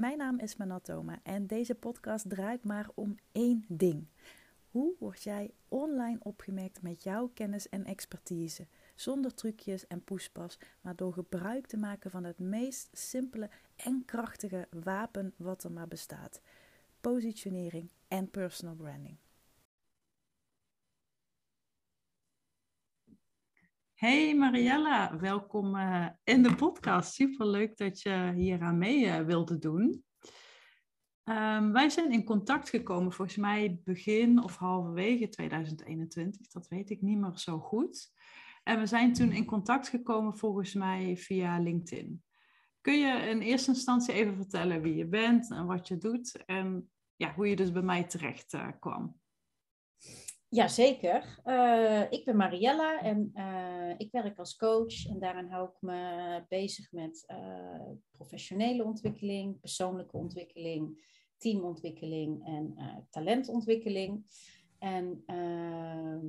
Mijn naam is Manatoma en deze podcast draait maar om één ding. Hoe word jij online opgemerkt met jouw kennis en expertise? Zonder trucjes en poespas, maar door gebruik te maken van het meest simpele en krachtige wapen wat er maar bestaat: positionering en personal branding. Hey Mariella, welkom uh, in de podcast. Super leuk dat je hier aan mee uh, wilde doen. Um, wij zijn in contact gekomen volgens mij begin of halverwege 2021, dat weet ik niet meer zo goed. En we zijn toen in contact gekomen volgens mij via LinkedIn. Kun je in eerste instantie even vertellen wie je bent en wat je doet en ja, hoe je dus bij mij terecht uh, kwam? Jazeker. Uh, ik ben Mariella en uh, ik werk als coach en daarin hou ik me bezig met uh, professionele ontwikkeling, persoonlijke ontwikkeling, teamontwikkeling en talentontwikkeling. En ehm,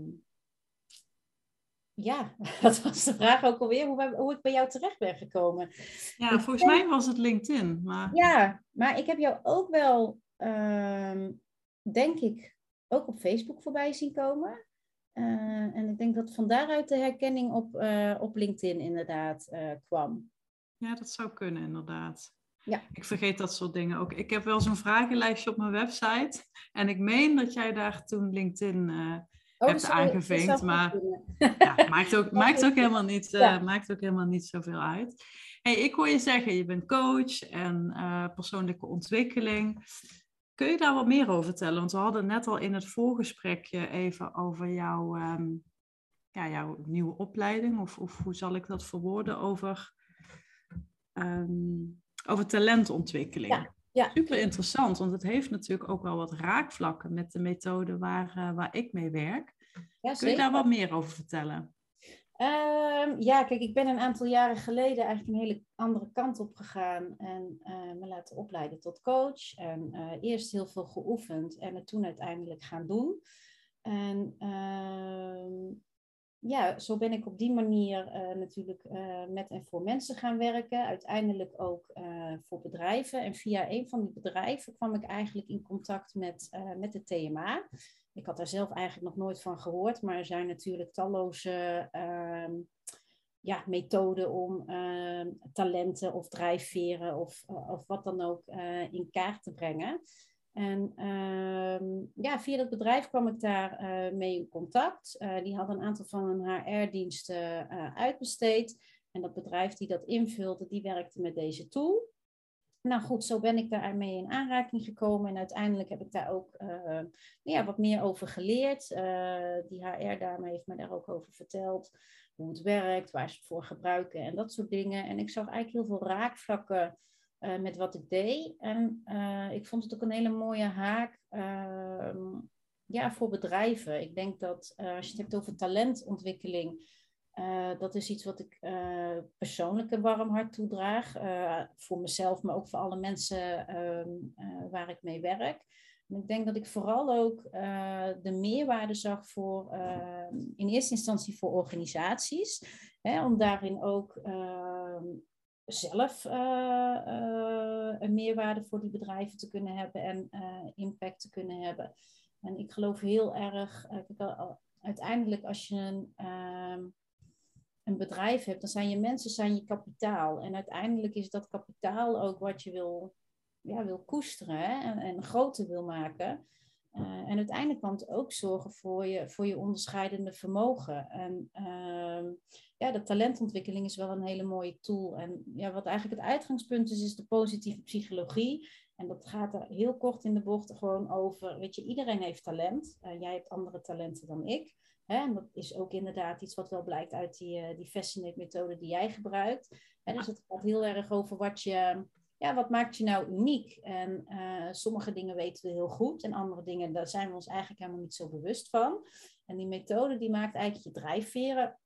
ja, dat was de vraag ook alweer, hoe, hoe ik bij jou terecht ben gekomen. Ja, volgens mij was het LinkedIn. Maar... Ja, maar ik heb jou ook wel, ehm, denk ik, ook op Facebook voorbij zien komen. Uh, en ik denk dat van daaruit de herkenning op, uh, op LinkedIn inderdaad uh, kwam. Ja, dat zou kunnen inderdaad. Ja. Ik vergeet dat soort dingen ook. Ik heb wel zo'n vragenlijstje op mijn website. En ik meen dat jij daar toen LinkedIn oh, hebt sorry, aangevinkt. Maar ja, maakt, ook, maakt, ook helemaal niet, ja. maakt ook helemaal niet zoveel uit. Hey, ik hoor je zeggen, je bent coach en persoonlijke ontwikkeling. Kun je daar wat meer over vertellen? Want we hadden net al in het voorgesprekje even over jouw, um, ja, jouw nieuwe opleiding, of, of hoe zal ik dat verwoorden, over, um, over talentontwikkeling. Ja, ja. Super interessant, want het heeft natuurlijk ook wel wat raakvlakken met de methode waar, uh, waar ik mee werk. Ja, Kun je daar wat meer over vertellen? Um, ja, kijk, ik ben een aantal jaren geleden eigenlijk een hele andere kant op gegaan en uh, me laten opleiden tot coach. En uh, eerst heel veel geoefend en het toen uiteindelijk gaan doen. En uh, ja, zo ben ik op die manier eh, natuurlijk met en voor mensen gaan werken. Uiteindelijk ook voor bedrijven. En via een van die bedrijven kwam ik eigenlijk in contact met, met de TMA. Ik had daar zelf eigenlijk nog nooit van gehoord, maar er zijn natuurlijk talloze uh, ja, methoden om uh, talenten of drijfveren of, of wat dan ook uh, in kaart te brengen. En ehm, ja, via dat bedrijf kwam ik daar eh, mee in contact. Eh, die hadden een aantal van hun HR-diensten uitbesteed. En dat bedrijf die dat invulde, die werkte met deze tool. Nou goed, zo ben ik daarmee in aanraking gekomen en uiteindelijk heb ik daar ook uh, ja, wat meer over geleerd. Uh, die HR-dame heeft me daar ook over verteld hoe het werkt, waar ze het voor gebruiken en dat soort dingen. En ik zag eigenlijk heel veel raakvlakken uh, met wat ik deed. En ik vond het ook een hele mooie haak ehm, ja, voor bedrijven. Ik denk dat als je het hebt over talentontwikkeling uh, dat is iets wat ik uh, persoonlijk een warm hart toedraag. Uh, voor mezelf, maar ook voor alle mensen ehm, waar ik mee werk. En ik denk dat ik vooral ook de meerwaarde zag voor, ehm, in eerste instantie voor organisaties. Hè, om daarin ook ehm, zelf een meerwaarde voor die bedrijven te kunnen hebben en impact te kunnen hebben. En ik geloof heel erg, uiteindelijk als je een een bedrijf hebt, dan zijn je mensen zijn je kapitaal. En uiteindelijk is dat kapitaal ook wat je wil, ja, wil koesteren? En, en groter wil maken. Uh, en uiteindelijk kan het ook zorgen voor je, voor je onderscheidende vermogen. En uh, ja, de talentontwikkeling is wel een hele mooie tool. En ja, wat eigenlijk het uitgangspunt is, is de positieve psychologie. En dat gaat er heel kort in de bocht gewoon over. Weet je, iedereen heeft talent. Uh, jij hebt andere talenten dan ik. Hè? En dat is ook inderdaad iets wat wel blijkt uit die, uh, die Fascinate-methode die jij gebruikt. Hè? Dus het gaat heel erg over wat je, ja, wat maakt je nou uniek? En uh, sommige dingen weten we heel goed en andere dingen, daar zijn we ons eigenlijk helemaal niet zo bewust van. En die methode die maakt eigenlijk je drijfveren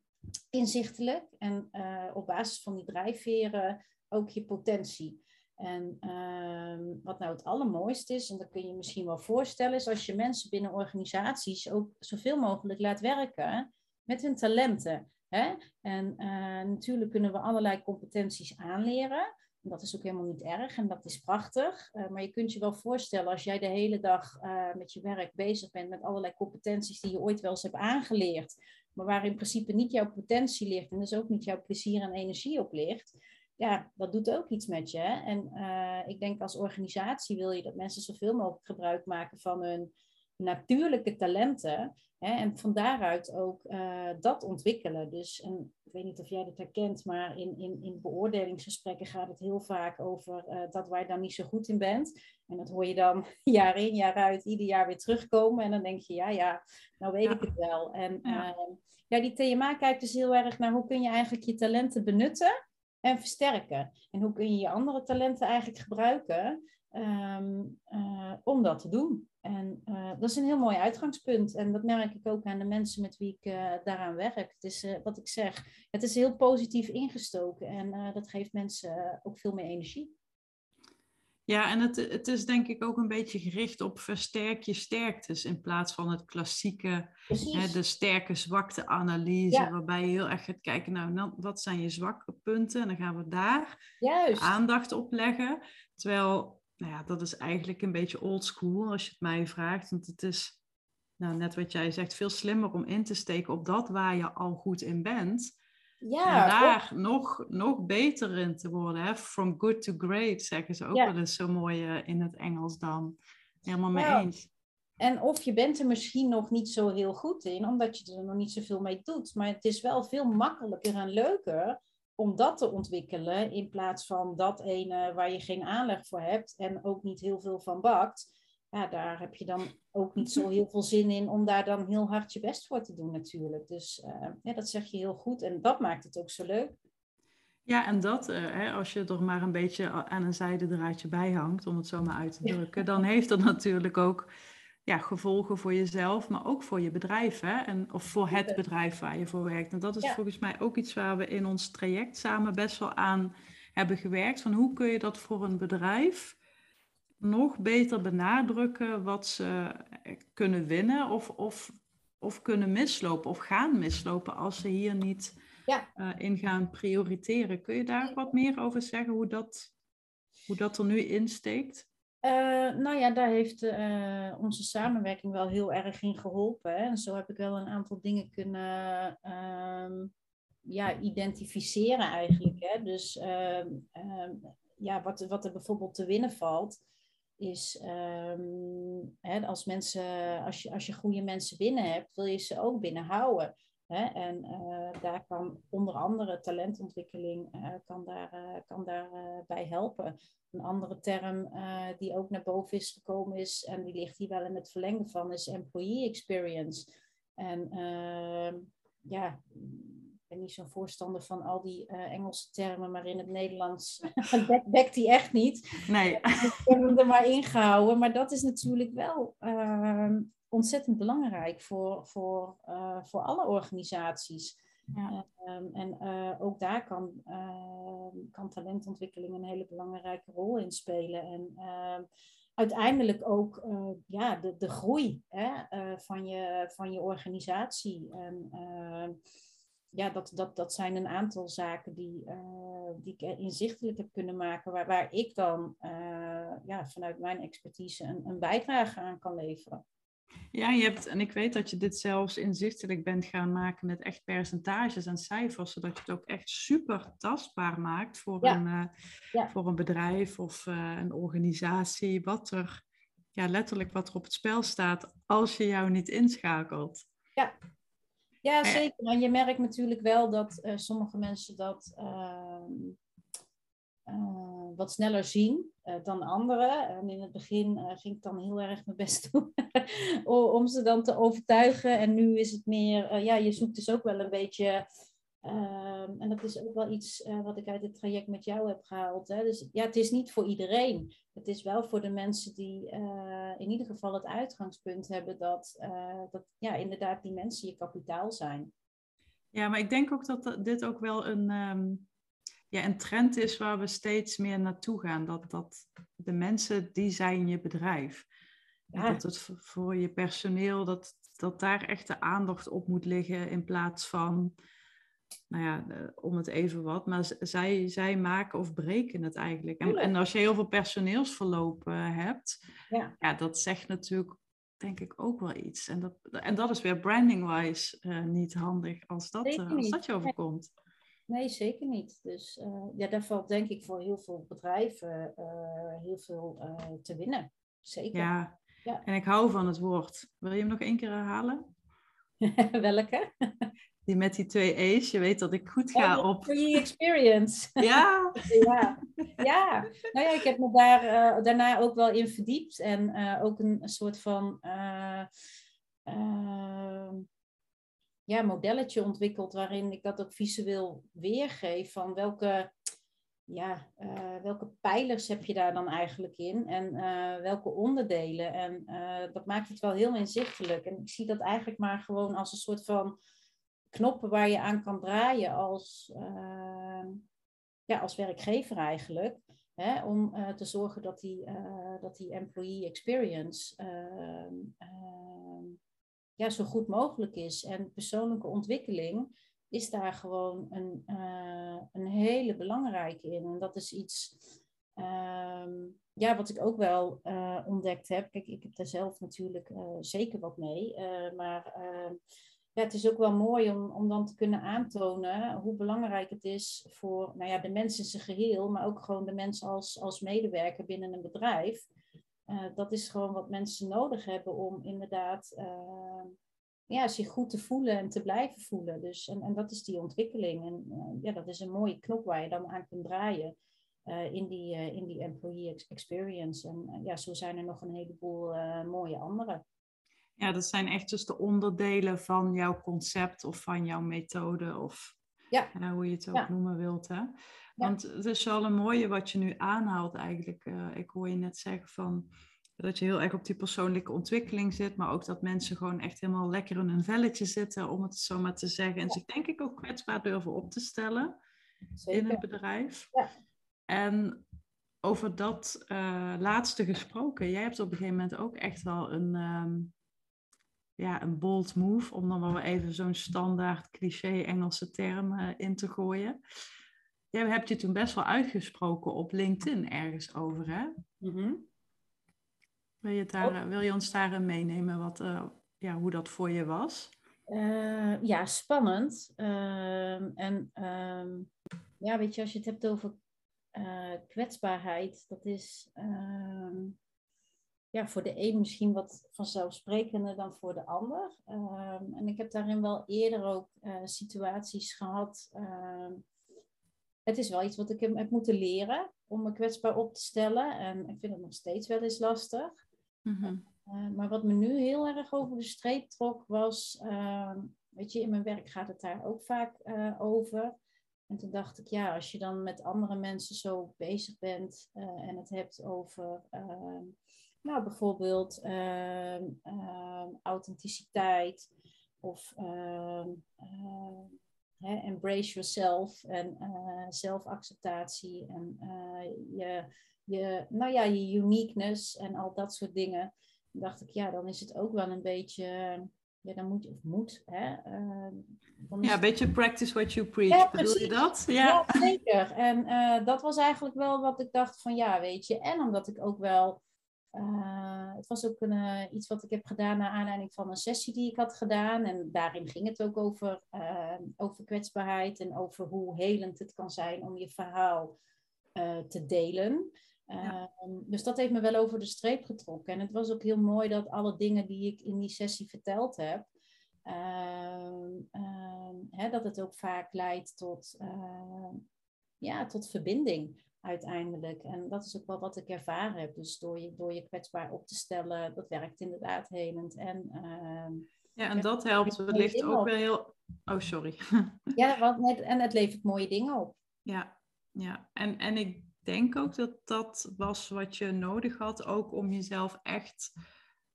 inzichtelijk en uh, op basis van die drijfveren ook je potentie. En uh, wat nou het allermooiste is, en dat kun je misschien wel voorstellen, is als je mensen binnen organisaties ook zoveel mogelijk laat werken met hun talenten. Hè? En uh, natuurlijk kunnen we allerlei competenties aanleren. En dat is ook helemaal niet erg en dat is prachtig. Uh, maar je kunt je wel voorstellen als jij de hele dag uh, met je werk bezig bent met allerlei competenties die je ooit wel eens hebt aangeleerd, maar waar in principe niet jouw potentie ligt en dus ook niet jouw plezier en energie op ligt. Ja, dat doet ook iets met je. En uh, ik denk als organisatie wil je dat mensen zoveel mogelijk gebruik maken van hun natuurlijke talenten. Hè, en van daaruit ook uh, dat ontwikkelen. Dus en ik weet niet of jij dat herkent, maar in, in, in beoordelingsgesprekken gaat het heel vaak over uh, dat waar je dan niet zo goed in bent. En dat hoor je dan jaar in, jaar uit, ieder jaar weer terugkomen. En dan denk je, ja, ja, nou weet ik het wel. En ja. Uh, ja, die TMA kijkt dus heel erg naar hoe kun je eigenlijk je talenten benutten en versterken. En hoe kun je je andere talenten eigenlijk gebruiken um, om dat te doen. En uh, dat is een heel mooi uitgangspunt. En dat merk ik ook aan de mensen met wie ik uh, daaraan werk. Het is wat ik zeg, het is heel positief ingestoken en dat geeft mensen ook veel meer energie. Ja, en het, het is denk ik ook een beetje gericht op versterk je sterktes in plaats van het klassieke, hè, de sterke zwakte analyse, ja. waarbij je heel erg gaat kijken, nou, wat zijn je zwakke punten? En dan gaan we daar Juist. aandacht op leggen. Terwijl nou ja, dat is eigenlijk een beetje old school als je het mij vraagt. Want het is, nou, net wat jij zegt, veel slimmer om in te steken op dat waar je al goed in bent. Ja, en daar nog, nog beter in te worden. Hè? From good to great, zeggen ze ook wel eens zo mooi uh, in het Engels dan. Helemaal mee ja. eens. En of je bent er misschien nog niet zo heel goed in, omdat je er nog niet zoveel mee doet. Maar het is wel veel makkelijker en leuker om dat te ontwikkelen in plaats van dat ene waar je geen aanleg voor hebt en ook niet heel veel van bakt. Ja, daar heb je dan ook niet zo heel veel zin in om daar dan heel hard je best voor te doen natuurlijk. Dus uh, ja, dat zeg je heel goed en dat maakt het ook zo leuk. Ja, en dat, uh, hè, als je er maar een beetje aan een zijdendraadje bij hangt, om het zo maar uit te drukken, dan heeft dat natuurlijk ook ja, gevolgen voor jezelf, maar ook voor je bedrijf. Hè? En, of voor het bedrijf waar je voor werkt. En dat is volgens mij ook iets waar we in ons traject samen best wel aan hebben gewerkt. Van hoe kun je dat voor een bedrijf nog beter benadrukken wat ze kunnen winnen of, of, of kunnen mislopen of gaan mislopen als ze hier niet ja. uh, in gaan prioriteren. Kun je daar wat meer over zeggen hoe dat, hoe dat er nu insteekt? Uh, nou ja, daar heeft uh, onze samenwerking wel heel erg in geholpen. Hè? En zo heb ik wel een aantal dingen kunnen uh, ja, identificeren eigenlijk. Hè? Dus ehm, ehm, ja, wat, wat er bijvoorbeeld te winnen valt, is hè, als, mensen, als, je, als je goede mensen binnen hebt, wil je ze ook binnenhouden. Hè? En uh, daar kan onder andere talentontwikkeling uh, kan daar, uh, kan daar bij helpen. Een andere term die ook naar boven is gekomen is, en die ligt hier wel in het verlengde van, is employee experience. En ehm, ja, ben niet zo'n voorstander van al die Engelse termen, maar in het Nederlands dekt die echt niet. Nee. Ik heb hem er maar ingehouden. Maar dat is natuurlijk wel ehm, ontzettend belangrijk voor, voor, uh, voor alle organisaties. Ja. Um, en uh, ook daar kan, uh, kan talentontwikkeling een hele belangrijke rol in spelen. En ehm, uiteindelijk ook eh, ja, de, de groei hè, van, je, van je organisatie. En, ehm, ja, dat, dat, dat zijn een aantal zaken die, die ik inzichtelijk heb kunnen maken, waar, waar ik dan ja, vanuit mijn expertise een, een bijdrage aan kan leveren. Ja, je hebt, en ik weet dat je dit zelfs inzichtelijk bent gaan maken met echt percentages en cijfers, zodat je het ook echt super tastbaar maakt voor, een, uh, ja. voor een bedrijf of uh, een organisatie, wat er, ja, letterlijk wat er op het spel staat als je jou niet inschakelt. Ja, ja zeker. En je merkt natuurlijk wel dat uh, sommige mensen dat ehm, wat sneller zien uh, dan anderen. En in het begin uh, ging ik dan heel erg mijn best doen om ze dan te overtuigen. En nu is het meer, ja, je zoekt dus ook wel een beetje. Ehm, en dat is ook wel iets wat ik uit het traject met jou heb gehaald. Hè. Dus ja, het is niet voor iedereen. Het is wel voor de mensen die in ieder geval het uitgangspunt hebben dat, dat ja, inderdaad die mensen je kapitaal zijn. Ja, maar ik denk ook dat dit ook wel een, um, ja, een trend is waar we steeds meer naartoe gaan. Dat, dat de mensen, die zijn je bedrijf. Ja. Dat het voor je personeel, dat, dat daar echt de aandacht op moet liggen in plaats van nou ja, om het even wat, maar zij, zij maken of breken het eigenlijk. En, en als je heel veel personeelsverloop hebt, ja. ja, dat zegt natuurlijk denk ik ook wel iets. En dat, en dat is weer branding-wise uh, niet handig als dat, uh, als dat je overkomt. Nee, zeker niet. Dus ja, daar valt denk ik voor heel veel bedrijven heel veel te winnen. Zeker. Ja. ja, en ik hou van het woord. Wil je hem nog één keer herhalen? Welke? Die met die twee E's, je weet dat ik goed ga oh, op... Free experience. Ja. ja. ja. Nou ja, ik heb me daar uh, daarna ook wel in verdiept. En uh, ook een, een, soort van uh, ja, modelletje ontwikkeld waarin ik dat ook visueel weergeef van welke, ja, welke pijlers heb je daar dan eigenlijk in en welke onderdelen. En dat maakt het wel heel inzichtelijk. En ik zie dat eigenlijk maar gewoon als een soort van knoppen waar je aan kan draaien als, uh, ja, als werkgever eigenlijk. Hè, om te zorgen dat die, dat die employee experience ehm, ehm, ja, zo goed mogelijk is. En persoonlijke ontwikkeling is daar gewoon een, een hele belangrijke in. En dat is iets um, ja, wat ik ook wel ontdekt heb. Kijk, ik heb daar zelf natuurlijk zeker wat mee. maar ja, het is ook wel mooi om, om dan te kunnen aantonen hoe belangrijk het is voor nou ja, de mensen in zijn geheel, maar ook gewoon de mensen als, als medewerker binnen een bedrijf. Dat is gewoon wat mensen nodig hebben om inderdaad uh, ja, zich goed te voelen en te blijven voelen. Dus, en, en dat is die ontwikkeling. En uh, ja, dat is een mooie knop waar je dan aan kunt draaien in, die, in die employee experience. En ja, zo zijn er nog een heleboel mooie andere. Ja, dat zijn echt dus de onderdelen van jouw concept of van jouw methode of ja. hoe je het ook noemen wilt. Hè? Want het is wel een mooie wat je nu aanhaalt eigenlijk. Ik hoor je net zeggen van dat je heel erg op die persoonlijke ontwikkeling zit, maar ook dat mensen gewoon echt helemaal lekker in hun velletje zitten, om het zo maar te zeggen. En zich denk ik ook kwetsbaar durven op te stellen Zeker. in het bedrijf. Ja. En over dat uh, laatste gesproken, jij hebt op een gegeven moment ook echt wel een, um, ja, een bold move, om dan wel even zo'n standaard cliché Engelse term uh, in te gooien. Jij hebt je toen best wel uitgesproken op LinkedIn ergens over, hè? Mm-hmm. Wil, je daar, oh. wil je ons daarin meenemen wat, uh, ja, hoe dat voor je was? Uh, ja, spannend. Ehm, en um, ja, weet je, als je het hebt over kwetsbaarheid, dat is ehm, ja, voor de een misschien wat vanzelfsprekender dan voor de ander. En ik heb daarin wel eerder ook situaties gehad. Het is wel iets wat ik heb moeten leren om me kwetsbaar op te stellen. En ik vind het nog steeds wel eens lastig. Mm uh, maar wat me nu heel erg over de streep trok was, ehm, weet je, in mijn werk gaat het daar ook vaak eh, over. En toen dacht ik, ja, als je dan met andere mensen zo bezig bent en het hebt over nou, bijvoorbeeld uh, authenticiteit of embrace yourself en eh, zelfacceptatie en eh, je, je, nou ja, je uniqueness en al dat soort dingen. Dan dacht ik, ja, dan is het ook wel een beetje, ja, dan moet je, of moet, hè. ja, een beetje practice what you preach, bedoel je dat? Ja, ja zeker. En dat was eigenlijk wel wat ik dacht van, ja, weet je, en omdat ik ook wel uh, het was ook een, uh, iets wat ik heb gedaan naar aanleiding van een sessie die ik had gedaan. En daarin ging het ook over, uh, over kwetsbaarheid en over hoe helend het kan zijn om je verhaal te delen. Ja. Ehm, dus dat heeft me wel over de streep getrokken. En het was ook heel mooi dat alle dingen die ik in die sessie verteld heb, ehm, ehm, dat het ook vaak leidt tot, ja, tot verbinding uiteindelijk. En dat is ook wel wat ik ervaren heb. Dus door je, door je kwetsbaar op te stellen, dat werkt inderdaad helend. En, uh, ja, en dat helpt wellicht ook wel heel... Oh, sorry. ja, want, en het levert mooie dingen op. Ja, ja. En, en ik denk ook dat dat was wat je nodig had, ook om jezelf echt...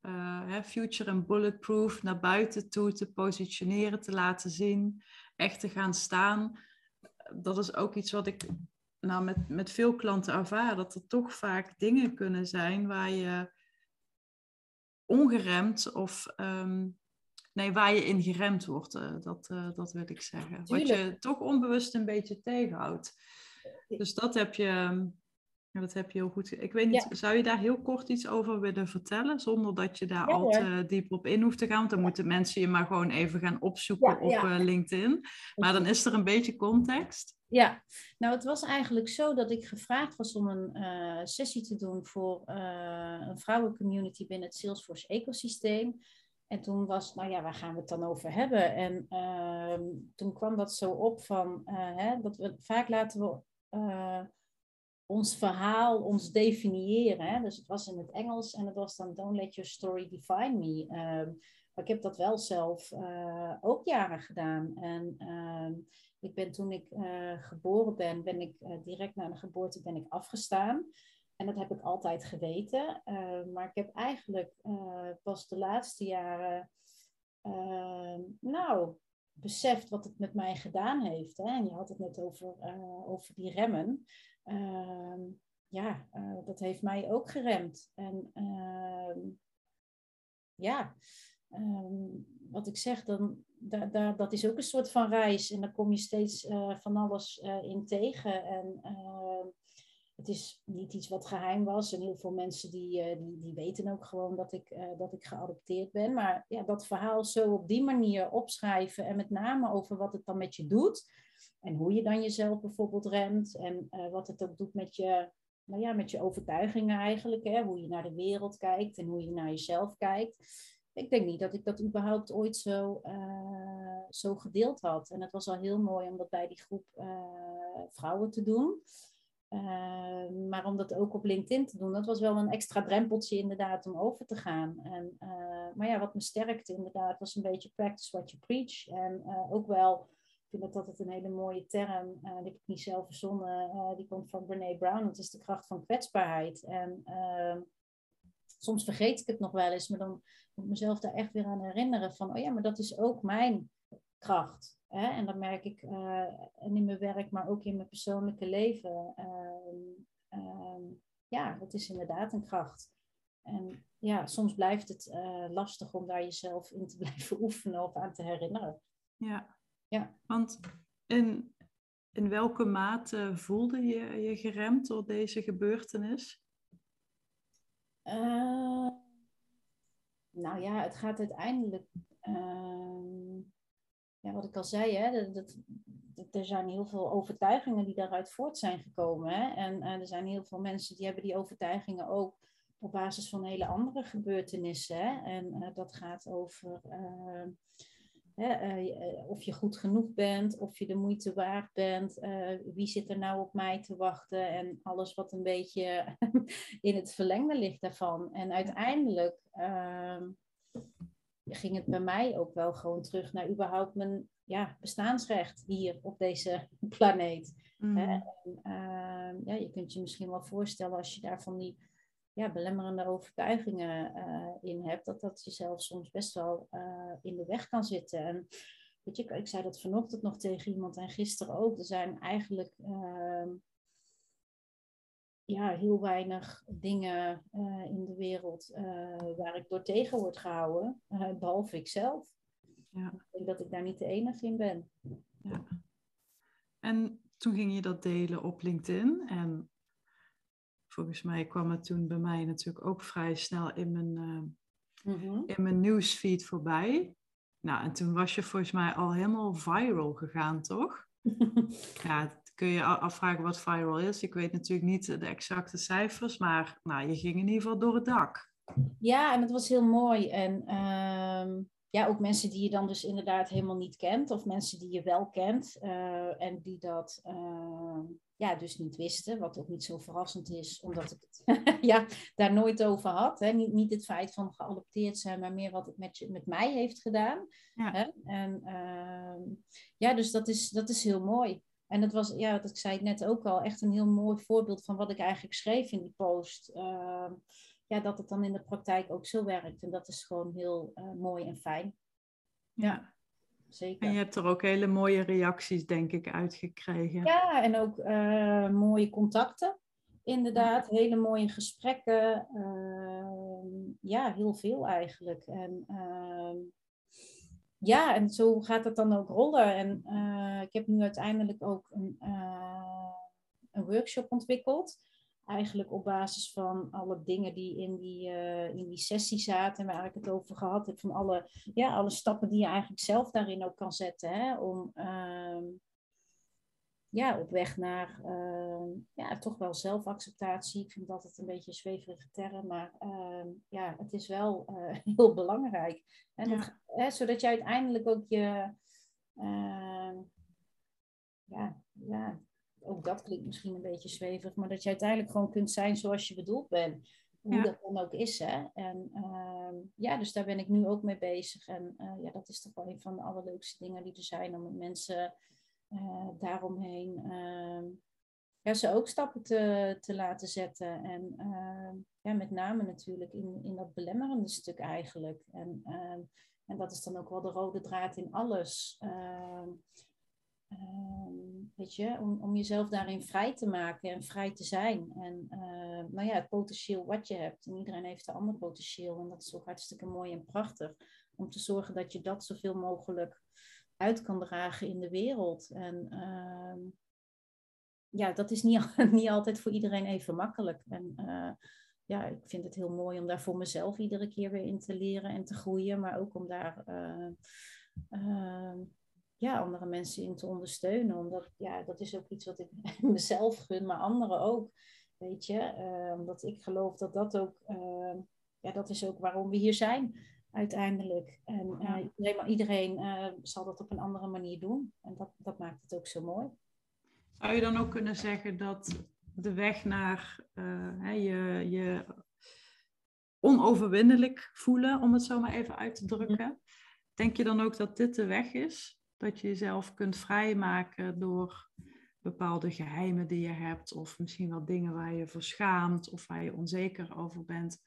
Uh, future en bulletproof naar buiten toe te positioneren, te laten zien, echt te gaan staan. Dat is ook iets wat ik nou, met, met veel klanten ervaren dat er toch vaak dingen kunnen zijn waar je ongeremd of um, Nee, waar je in geremd wordt, dat, dat wil ik zeggen. Wat je toch onbewust een beetje tegenhoudt. Dus dat heb je, ja, dat heb je heel goed. Ik weet niet, zou je daar heel kort iets over willen vertellen, zonder dat je daar al te diep op in hoeft te gaan? Want dan moeten mensen je maar gewoon even gaan opzoeken op uh, LinkedIn. Maar dan is er een beetje context. Ja, nou het was eigenlijk zo dat ik gevraagd was om een uh, sessie te doen voor uh, een vrouwencommunity binnen het Salesforce ecosysteem. En toen was, nou ja, waar gaan we het dan over hebben? En ehm, toen kwam dat zo op van, hè, dat we vaak laten we ons verhaal, ons definiëren. Hè? Dus het was in het Engels en het was dan Don't let your story define me. Um, maar ik heb dat wel zelf uh, ook jaren gedaan. En uh, ik ben toen ik uh, geboren ben, ben ik direct na de geboorte ben ik afgestaan. En dat heb ik altijd geweten. Ehm, maar ik heb eigenlijk pas de laatste jaren, nou, beseft wat het met mij gedaan heeft. Hè? En je had het net over, over die remmen. Ehm, ja, uh, dat heeft mij ook geremd. En uh, ja, um, wat ik zeg, dan, da, da, dat is ook een soort van reis. En dan kom je steeds uh, van alles in tegen. En ehm, het is niet iets wat geheim was. En heel veel mensen die, die, die weten ook gewoon dat ik, dat ik geadopteerd ben. Maar ja, dat verhaal zo op die manier opschrijven. En met name over wat het dan met je doet en hoe je dan jezelf bijvoorbeeld remt en uh, wat het ook doet met je, nou ja, met je overtuigingen eigenlijk. Hè? Hoe je naar de wereld kijkt en hoe je naar jezelf kijkt. Ik denk niet dat ik dat überhaupt ooit zo, zo gedeeld had. En het was al heel mooi om dat bij die groep vrouwen te doen. Maar om dat ook op LinkedIn te doen, dat was wel een extra drempeltje inderdaad om over te gaan. En, maar ja, wat me sterkte inderdaad was een beetje practice what you preach. En ook wel ik vind dat altijd een hele mooie term. Uh, die heb ik niet zelf verzonnen. Die komt van Brene Brown. Het is de kracht van kwetsbaarheid. En uh, soms vergeet ik het nog wel eens, maar dan moet ik mezelf daar echt weer aan herinneren van, oh ja, maar dat is ook mijn kracht. Hè? En dat merk ik en in mijn werk, maar ook in mijn persoonlijke leven. Ehm, ehm, ja, dat is inderdaad een kracht. En ja, soms blijft het lastig om daar jezelf in te blijven oefenen of aan te herinneren. Ja, ja. Want in, in welke mate voelde je je geremd door deze gebeurtenis? Uh, nou ja, het gaat uiteindelijk. Uh, ja, wat ik al zei, hè, dat, dat, er zijn heel veel overtuigingen die daaruit voort zijn gekomen. Hè? En uh, er zijn heel veel mensen die hebben die overtuigingen ook op basis van hele andere gebeurtenissen. Hè? En dat gaat over eh, eh, of je goed genoeg bent, of je de moeite waard bent, wie zit er nou op mij te wachten en alles wat een beetje in het verlengde ligt daarvan. En uiteindelijk uh, ging het bij mij ook wel gewoon terug naar überhaupt mijn ja, bestaansrecht hier op deze planeet. Mm. En, ehm, ja, je kunt je misschien wel voorstellen als je daar van die ja, belemmerende overtuigingen uh, in hebt, dat dat jezelf soms best wel uh, in de weg kan zitten. En weet je, ik zei dat vanochtend nog tegen iemand en gisteren ook. Er zijn eigenlijk uh, ja, heel weinig dingen uh, in de wereld waar ik door tegen word gehouden, behalve ikzelf. Ja. Ik denk dat ik daar niet de enige in ben. Ja. En toen ging je dat delen op LinkedIn en volgens mij kwam het toen bij mij natuurlijk ook vrij snel in mijn, uh, in mijn nieuwsfeed voorbij. Nou, en toen was je volgens mij al helemaal viral gegaan, toch? ja, kun je afvragen wat viral is. Ik weet natuurlijk niet de exacte cijfers, maar nou, je ging in ieder geval door het dak. Ja, en het was heel mooi. En ehm, ja, ook mensen die je dan dus inderdaad helemaal niet kent, of mensen die je wel kent uh, en die dat uh, ja, dus niet wisten, wat ook niet zo verrassend is, omdat ik het ja, daar nooit over had. Hè? Niet, niet het feit van geadopteerd zijn, maar meer wat het met, met mij heeft gedaan. Ja. Hè? En uh, ja, dus dat is, dat is heel mooi. En dat was, ja, dat ik zei het net ook al, echt een heel mooi voorbeeld van wat ik eigenlijk schreef in die post. Uh, ja, dat het dan in de praktijk ook zo werkt. En dat is gewoon heel uh, mooi en fijn. Ja, zeker. En je hebt er ook hele mooie reacties, denk ik, uitgekregen. Ja, en ook uh, mooie contacten. Inderdaad, hele mooie gesprekken. Uh, ja, heel veel eigenlijk. En ehm, ja, en zo gaat het dan ook rollen. En ik heb nu uiteindelijk ook een, een workshop ontwikkeld eigenlijk op basis van alle dingen die in die, uh, in die sessie zaten en waar ik het over gehad heb, van alle, ja, alle stappen die je eigenlijk zelf daarin ook kan zetten, hè, om uh, ja, op weg naar uh, ja, toch wel zelfacceptatie. Ik vind dat altijd een beetje een zweverige term, maar ehm, ja, het is wel eh, heel belangrijk. En ja. hè, zodat je uiteindelijk ook je, ja, ja, ook dat klinkt misschien een beetje zweverig, maar dat je uiteindelijk gewoon kunt zijn zoals je bedoeld bent. Hoe dat dan ook is. Hè? En uh, ja, dus daar ben ik nu ook mee bezig. En ja, dat is toch wel een van de allerleukste dingen die er zijn om met mensen uh, daaromheen uh, ja, ze ook stappen te, te laten zetten. En ehm, ja, met name natuurlijk in, in dat belemmerende stuk eigenlijk. En, en dat is dan ook wel de rode draad in alles. Ehm, weet je, om, om jezelf daarin vrij te maken en vrij te zijn. En uh, ja, het potentieel wat je hebt. En iedereen heeft een ander potentieel. En dat is ook hartstikke mooi en prachtig. Om te zorgen dat je dat zoveel mogelijk uit kan dragen in de wereld. En uh, ja, dat is niet, niet altijd voor iedereen even makkelijk. En uh, ja, ik vind het heel mooi om daar voor mezelf iedere keer weer in te leren en te groeien. Maar ook om daar ja, andere mensen in te ondersteunen. Omdat ja, dat is ook iets wat ik mezelf gun, maar anderen ook. Weet je, uh, omdat ik geloof dat dat ook, uh, ja, dat is ook waarom we hier zijn uiteindelijk. En uh, iedereen, iedereen zal dat op een andere manier doen. En dat, dat maakt het ook zo mooi. Zou je dan ook kunnen zeggen dat de weg naar hè, je, je onoverwinnelijk voelen, om het zo maar even uit te drukken, denk je dan ook dat dit de weg is? Dat je jezelf kunt vrijmaken door bepaalde geheimen die je hebt, of misschien wel dingen waar je voor schaamt of waar je onzeker over bent.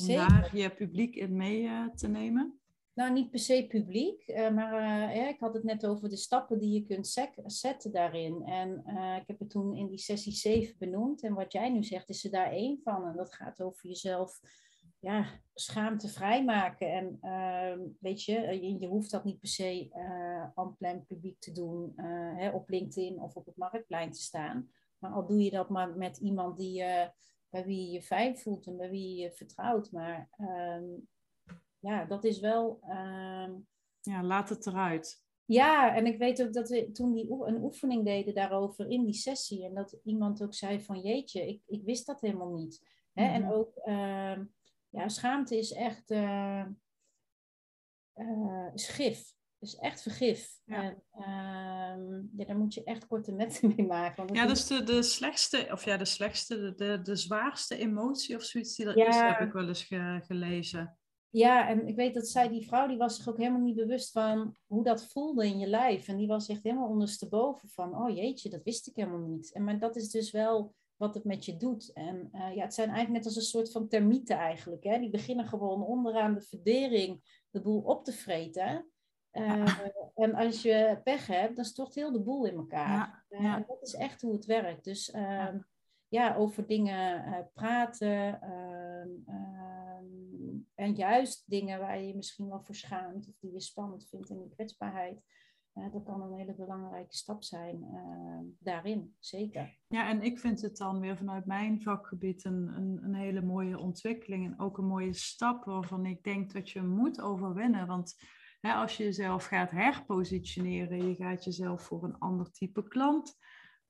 Om daar je publiek in mee uh, te nemen? Nou, niet per se publiek, uh, maar uh, ja, ik had het net over de stappen die je kunt zetten daarin. En ik heb het toen in die sessie 7 benoemd. En wat jij nu zegt, is er daar één van. En dat gaat over jezelf ja, schaamte vrijmaken. En uh, weet je, je, je, hoeft dat niet per se uh, en publiek te doen, hè, op LinkedIn of op het marktplein te staan. Maar al doe je dat maar met iemand die, bij wie je je fijn voelt en bij wie je vertrouwt. Maar um, ja, dat is wel. Ehm, ja, laat het eruit. Ja, en ik weet ook dat we toen die een oefening deden daarover in die sessie. En dat iemand ook zei van jeetje, ik, ik wist dat helemaal niet. Hè? Mm -hmm. En mhm. ook uh, ja, schaamte is echt uh, uh, schif. Is echt vergif. Ja. En uh, ja, daar moet je echt korte metten mee maken. Ja, dat is de, de slechtste, of ja, de slechtste, de, de, de zwaarste emotie of zoiets die er ja. is, heb ik wel eens ge, gelezen. Ja, en ik weet dat zij, die vrouw, die was zich ook helemaal niet bewust van hoe dat voelde in je lijf. En die was echt helemaal ondersteboven van, oh jeetje, dat wist ik helemaal niet. En maar dat is dus wel wat het met je doet. En uh, ja, het zijn eigenlijk net als een soort van termieten eigenlijk. Hè? Die beginnen gewoon onderaan de verdering de boel op te vreten. Uh, en als je pech hebt, dan stort heel de boel in elkaar. Ja. En dat is echt hoe het werkt. Dus ja. ja. over dingen praten. Ehm, ehm, en juist dingen waar je je misschien wel voor schaamt. Of die je spannend vindt in die kwetsbaarheid dat kan een hele belangrijke stap zijn uh, daarin, zeker. Ja, en ik vind het dan weer vanuit mijn vakgebied een, een, een, hele mooie ontwikkeling en ook een mooie stap waarvan ik denk dat je moet overwinnen. Want hè, als je jezelf gaat herpositioneren, je gaat jezelf voor een ander type klant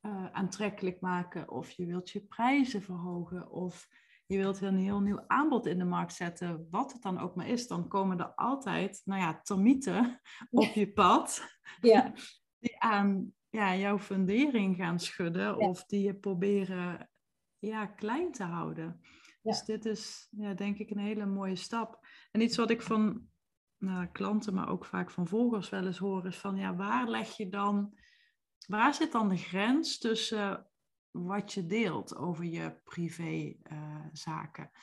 uh, aantrekkelijk maken of je wilt je prijzen verhogen of je wilt een heel nieuw aanbod in de markt zetten, wat het dan ook maar is, dan komen er altijd, nou ja, termieten op je pad. Ja. Die aan ja, jouw fundering gaan schudden of die je proberen ja, klein te houden. Dus dit is ja, denk ik een hele mooie stap. En iets wat ik van nou, klanten, maar ook vaak van volgers wel eens hoor, is van ja, waar leg je dan, waar zit dan de grens tussen wat je deelt over je privézaken. Uh,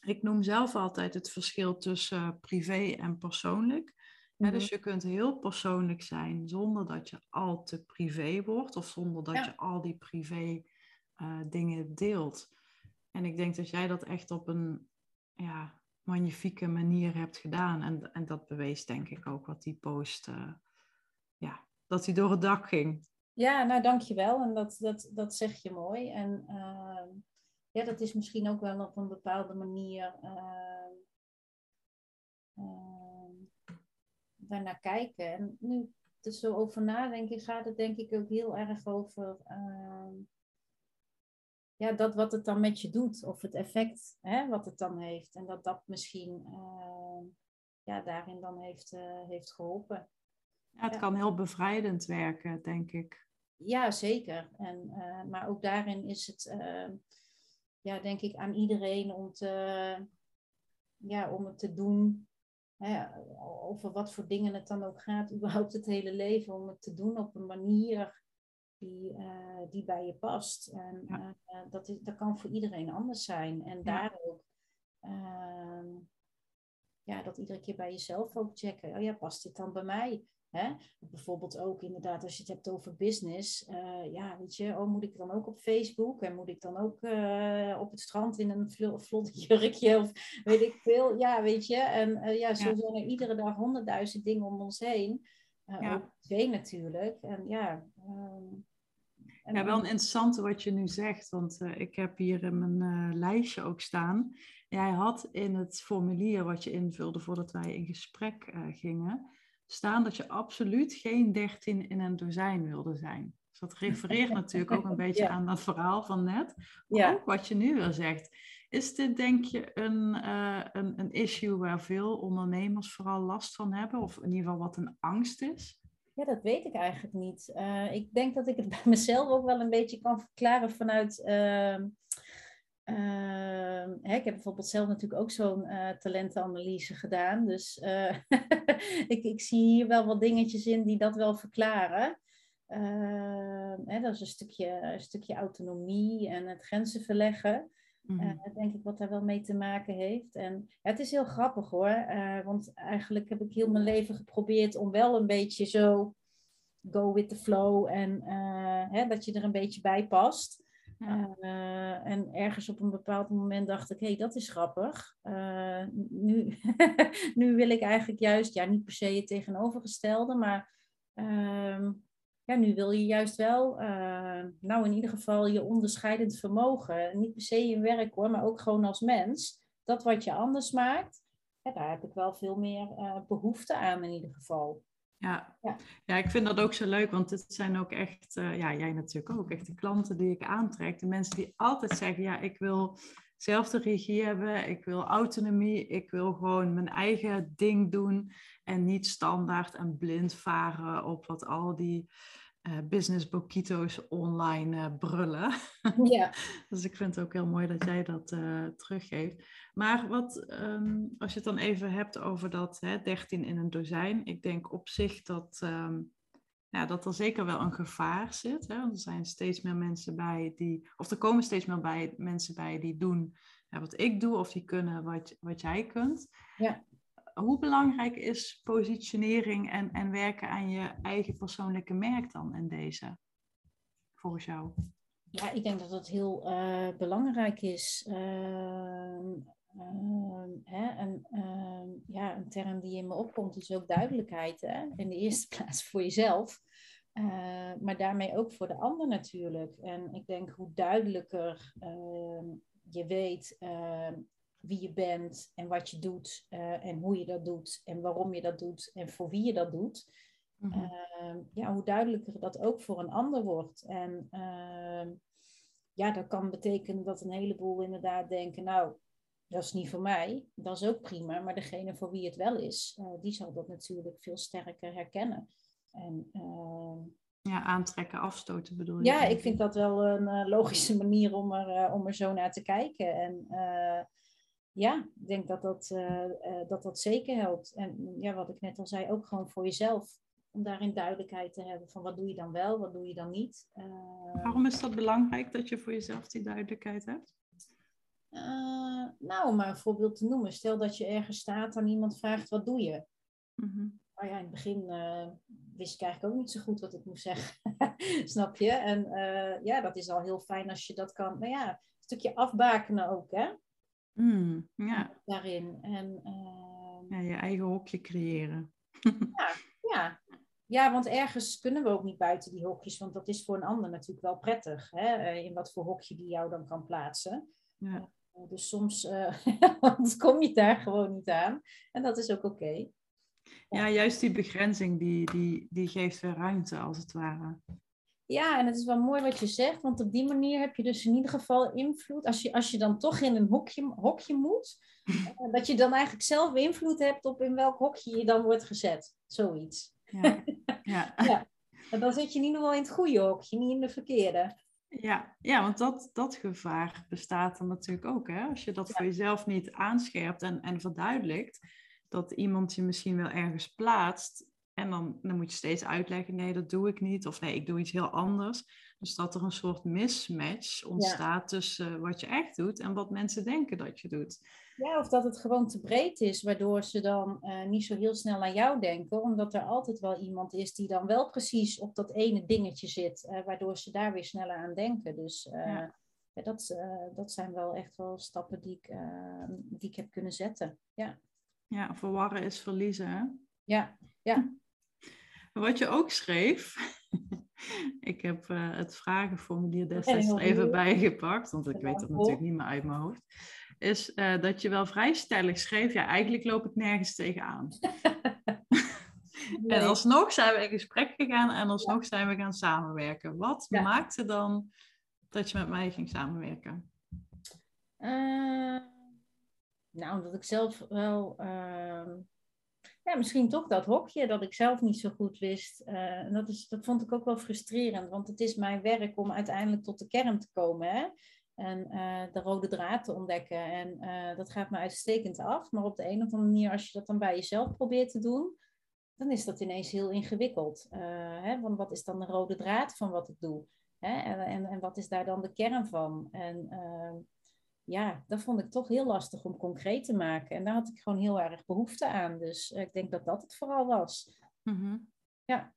ik noem zelf altijd het verschil tussen privé en persoonlijk. dus mhm. je kunt heel persoonlijk zijn zonder dat je al te privé wordt of zonder dat je al die privé uh, dingen deelt. En ik denk dat jij dat echt op een ja, magnifieke manier hebt gedaan. En, en dat bewees denk ik ook wat die post, uh, ja, dat hij door het dak ging. Ja, nou dankjewel. En dat, dat, dat zeg je mooi. En uh, ja, dat is misschien ook wel op een bepaalde manier uh, daarnaar kijken. En nu er zo over nadenken, gaat het denk ik ook heel erg over ja, dat wat het dan met je doet, of het effect hè, wat het dan heeft. En dat dat misschien uh, ja, daarin dan heeft, uh, heeft geholpen. Ja, het kan heel bevrijdend werken, denk ik. Ja, zeker. En, uh, maar ook daarin is het, ja, denk ik, aan iedereen om, te, ja, om het te doen. Hè, over wat voor dingen het dan ook gaat, überhaupt het hele leven, om het te doen op een manier die, uh, die bij je past. En uh, dat, is, dat kan voor iedereen anders zijn. En daar ook, uh, ja, dat iedere keer bij jezelf ook checken. Oh ja, past dit dan bij mij? Hè? Bijvoorbeeld ook inderdaad, als je het hebt over business. Ja, weet je, oh, moet ik dan ook op Facebook? En moet ik dan ook op het strand in een vlot jurkje? Of weet ik veel. Ja, weet je. En ja, zo zijn er iedere dag honderdduizend dingen om ons heen. Ja. Ook twee natuurlijk. En ja, ehm, ja, wel een interessante wat je nu zegt, want uh, ik heb hier in mijn uh, lijstje ook staan. Jij had in het formulier wat je invulde voordat wij in gesprek uh, gingen, staan dat je absoluut geen dertien in een dozijn wilde zijn. Dus dat refereert natuurlijk ook een beetje aan dat verhaal van net. Maar ja. ook wat je nu weer zegt. Is dit denk je een, een, een issue waar veel ondernemers vooral last van hebben? Of in ieder geval wat een angst is? Ja, dat weet ik eigenlijk niet. Uh, ik denk dat ik het bij mezelf ook wel een beetje kan verklaren vanuit. Uh, uh, hè, ik heb bijvoorbeeld zelf natuurlijk ook zo'n uh, talentenanalyse gedaan. Dus ik, ik zie hier wel wat dingetjes in die dat wel verklaren. Hè, dat is een stukje, een stukje autonomie en het grenzen verleggen. Mm denk ik wat daar wel mee te maken heeft. En ja, het is heel grappig hoor, uh, want eigenlijk heb ik heel mijn leven geprobeerd om wel een beetje zo go with the flow en uh, hè, dat je er een beetje bij past. en ergens op een bepaald moment dacht ik, hé, hey, dat is grappig. nu, nu wil ik eigenlijk juist, ja, niet per se het tegenovergestelde, maar ehm, ja, nu wil je juist wel, uh, nou in ieder geval je onderscheidend vermogen. Niet per se in werk hoor, maar ook gewoon als mens. Dat wat je anders maakt, ja, daar heb ik wel veel meer uh, behoefte aan in ieder geval. Ja. ja. Ja. ik vind dat ook zo leuk, want het zijn ook echt, uh, ja, jij natuurlijk ook, echt de klanten die ik aantrek. De mensen die altijd zeggen, ja, ik wil zelf de regie hebben, ik wil autonomie, ik wil gewoon mijn eigen ding doen en niet standaard en blind varen op wat al die uh, business boquito's online uh, brullen. Ja. dus ik vind het ook heel mooi dat jij dat uh, teruggeeft. Maar wat, um, als je het dan even hebt over dat hè, 13 in een dozijn, ik denk op zich dat, um, ja, dat er zeker wel een gevaar zit. Hè? Er zijn steeds meer mensen bij die, of er komen steeds meer bij, mensen bij die doen ja, wat ik doe, of die kunnen wat, wat jij kunt. Ja hoe belangrijk is positionering en, en werken aan je eigen persoonlijke merk dan in deze, volgens jou? Ja, ik denk dat het heel uh, belangrijk is. Uh, uh, hè, en, ehm, ja, een term die in me opkomt is ook duidelijkheid. Hè? In de eerste plaats voor jezelf, eh, maar daarmee ook voor de ander natuurlijk. En ik denk hoe duidelijker ehm, je weet wie je bent en wat je doet uh, en hoe je dat doet en waarom je dat doet en voor wie je dat doet. Mm -hmm. ja, hoe duidelijker dat ook voor een ander wordt. En ja, dat kan betekenen dat een heleboel inderdaad denken, nou, dat is niet voor mij. Dat is ook prima, maar degene voor wie het wel is, uh, die zal dat natuurlijk veel sterker herkennen. En, ehm, ja, aantrekken, afstoten bedoel je? Ja, ik vind dat wel een eh, logische manier om er, om er zo naar te kijken. En ja, ik denk dat dat, dat dat zeker helpt. En ja, wat ik net al zei, ook gewoon voor jezelf. Om daarin duidelijkheid te hebben van wat doe je dan wel, wat doe je dan niet. Waarom is dat belangrijk dat je voor jezelf die duidelijkheid hebt? Nou, om maar een voorbeeld te noemen. Stel dat je ergens staat en iemand vraagt wat doe je? Mm ja, in het begin wist ik eigenlijk ook niet zo goed wat ik moest zeggen. Snap je? En ja, dat is al heel fijn als je dat kan. Nou ja, een stukje afbakenen ook, hè? Mm, ja. Daarin. En, ehm, ja, je eigen hokje creëren. ja, ja. ja, want ergens kunnen we ook niet buiten die hokjes, want dat is voor een ander natuurlijk wel prettig, hè? Eh, in wat voor hokje die jou dan kan plaatsen. Ja. Uh, dus soms uh, kom je daar gewoon niet aan. En dat is ook oké. Ja, juist die begrenzing, die, die, die geeft weer ruimte, als het ware. Ja, en het is wel mooi wat je zegt, want op die manier heb je dus in ieder geval invloed. Als je, als je dan toch in een hokje, hokje moet, eh, dat je dan eigenlijk zelf invloed hebt op in welk hokje je dan wordt gezet. Zoiets. Ja. ja. ja. En dan zit je in ieder geval in het goede hokje, niet in de verkeerde. Ja, ja want dat, dat gevaar bestaat er natuurlijk ook. Hè? Als je dat voor jezelf niet aanscherpt en, en verduidelijkt, dat iemand je misschien wel ergens plaatst. En dan, dan moet je steeds uitleggen, nee, dat doe ik niet. Of nee, ik doe iets heel anders. Dus dat er een soort mismatch ontstaat tussen wat je echt doet en wat mensen denken dat je doet. Ja, of dat het gewoon te breed is, waardoor ze dan uh, niet zo heel snel aan jou denken. Omdat er altijd wel iemand is die dan wel precies op dat ene dingetje zit. Uh, waardoor ze daar weer sneller aan denken. Dus uh, ja. Ja, dat, dat zijn wel echt wel stappen die ik, die ik heb kunnen zetten. Ja. Ja, verwarren is verliezen. Hè? Ja, ja. Wat je ook schreef, ik heb uh, het vragenformulier destijds er even bijgepakt, want ik weet het natuurlijk niet meer uit mijn hoofd, is uh, dat je wel vrij stellig schreef, ja, eigenlijk loop ik nergens tegenaan. nee. En alsnog zijn we in gesprek gegaan en alsnog zijn we gaan samenwerken. Wat maakte dan dat je met mij ging samenwerken? Uh, nou, omdat ik zelf wel. Ja, misschien toch dat hokje dat ik zelf niet zo goed wist. Uh, en dat, is, dat vond ik ook wel frustrerend, want het is mijn werk om uiteindelijk tot de kern te komen. Hè? En uh, de rode draad te ontdekken. En uh, dat gaat me uitstekend af. Maar op de een of andere manier, als je dat dan bij jezelf probeert te doen, dan is dat ineens heel ingewikkeld. Hè? Want wat is dan de rode draad van wat ik doe? Hè? En, en, en wat is daar dan de kern van? En ehm, ja, dat vond ik toch heel lastig om concreet te maken. En daar had ik gewoon heel erg behoefte aan. Dus eh, ik denk dat dat het vooral was. Mhm. Ja.